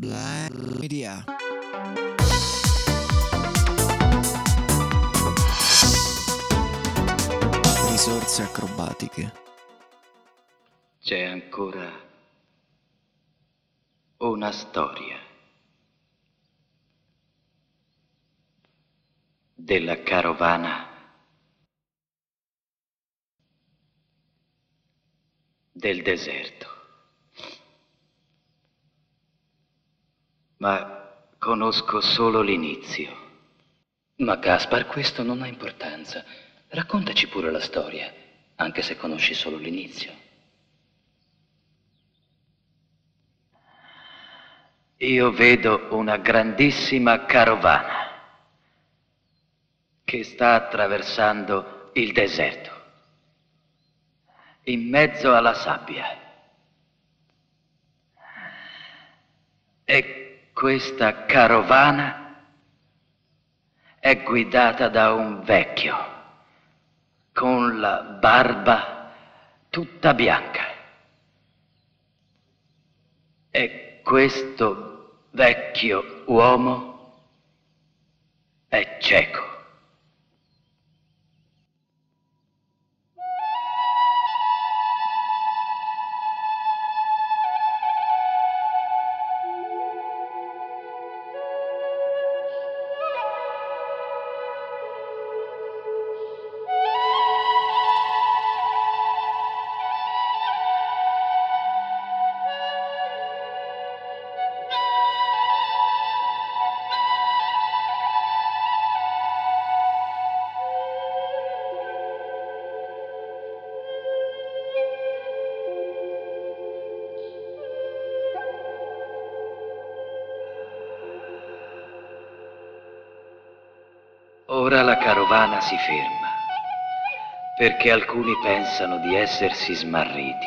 Black Media. Risorse acrobatiche. C'è ancora una storia della carovana del deserto. Ma conosco solo l'inizio. Ma Gaspar, questo non ha importanza. Raccontaci pure la storia, anche se conosci solo l'inizio. Io vedo una grandissima carovana che sta attraversando il deserto, in mezzo alla sabbia. E questa carovana è guidata da un vecchio con la barba tutta bianca. E questo vecchio uomo è cieco. Ora la carovana si ferma perché alcuni pensano di essersi smarriti,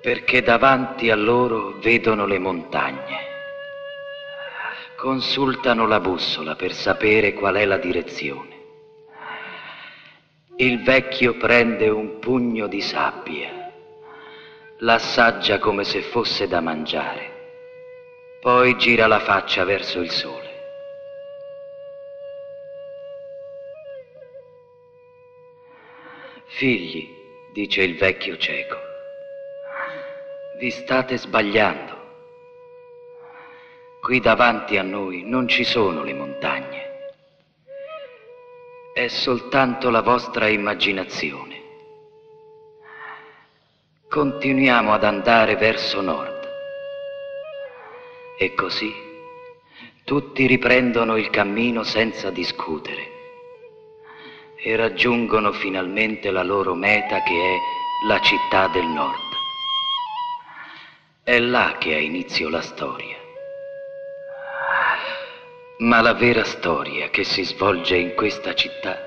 perché davanti a loro vedono le montagne, consultano la bussola per sapere qual è la direzione. Il vecchio prende un pugno di sabbia, l'assaggia come se fosse da mangiare, poi gira la faccia verso il sole. Figli, dice il vecchio cieco, vi state sbagliando. Qui davanti a noi non ci sono le montagne. È soltanto la vostra immaginazione. Continuiamo ad andare verso nord. E così tutti riprendono il cammino senza discutere e raggiungono finalmente la loro meta che è la città del nord. È là che ha inizio la storia. Ma la vera storia che si svolge in questa città,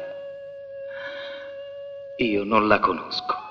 io non la conosco.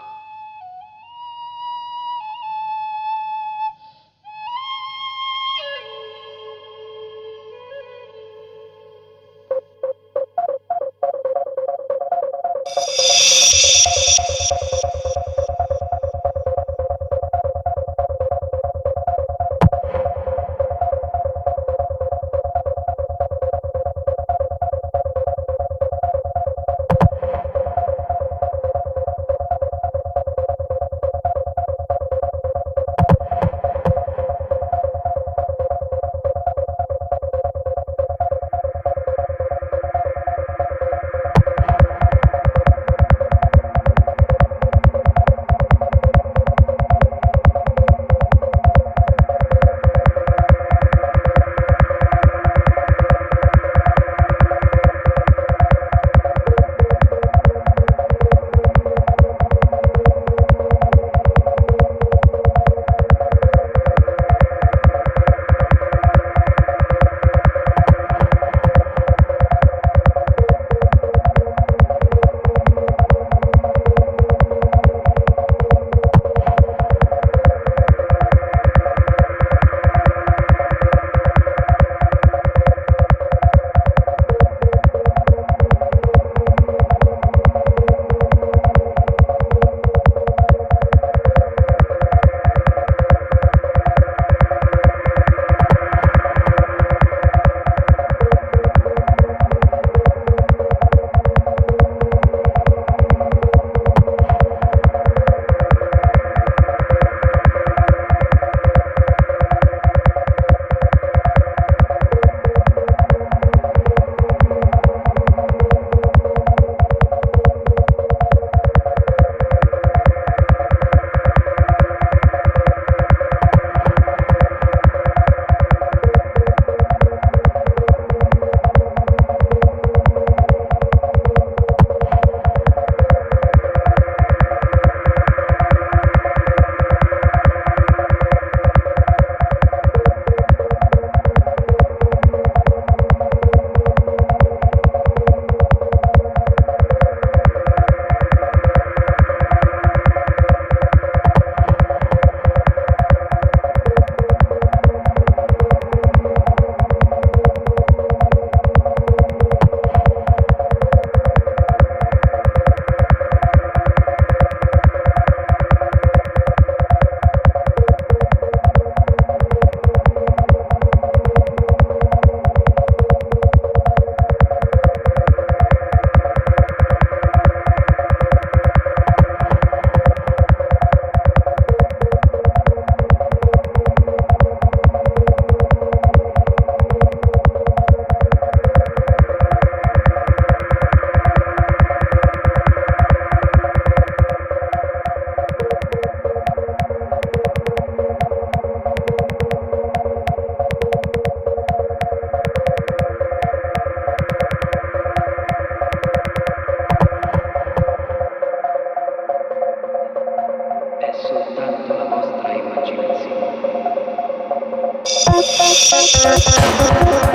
Thank you.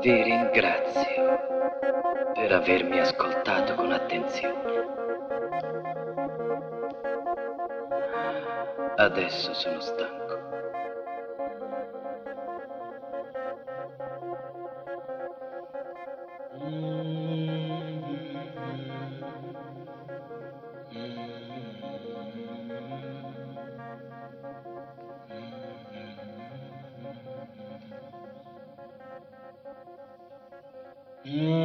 Vi ringrazio per avermi ascoltato con attenzione. Adesso sono stanco. Mm.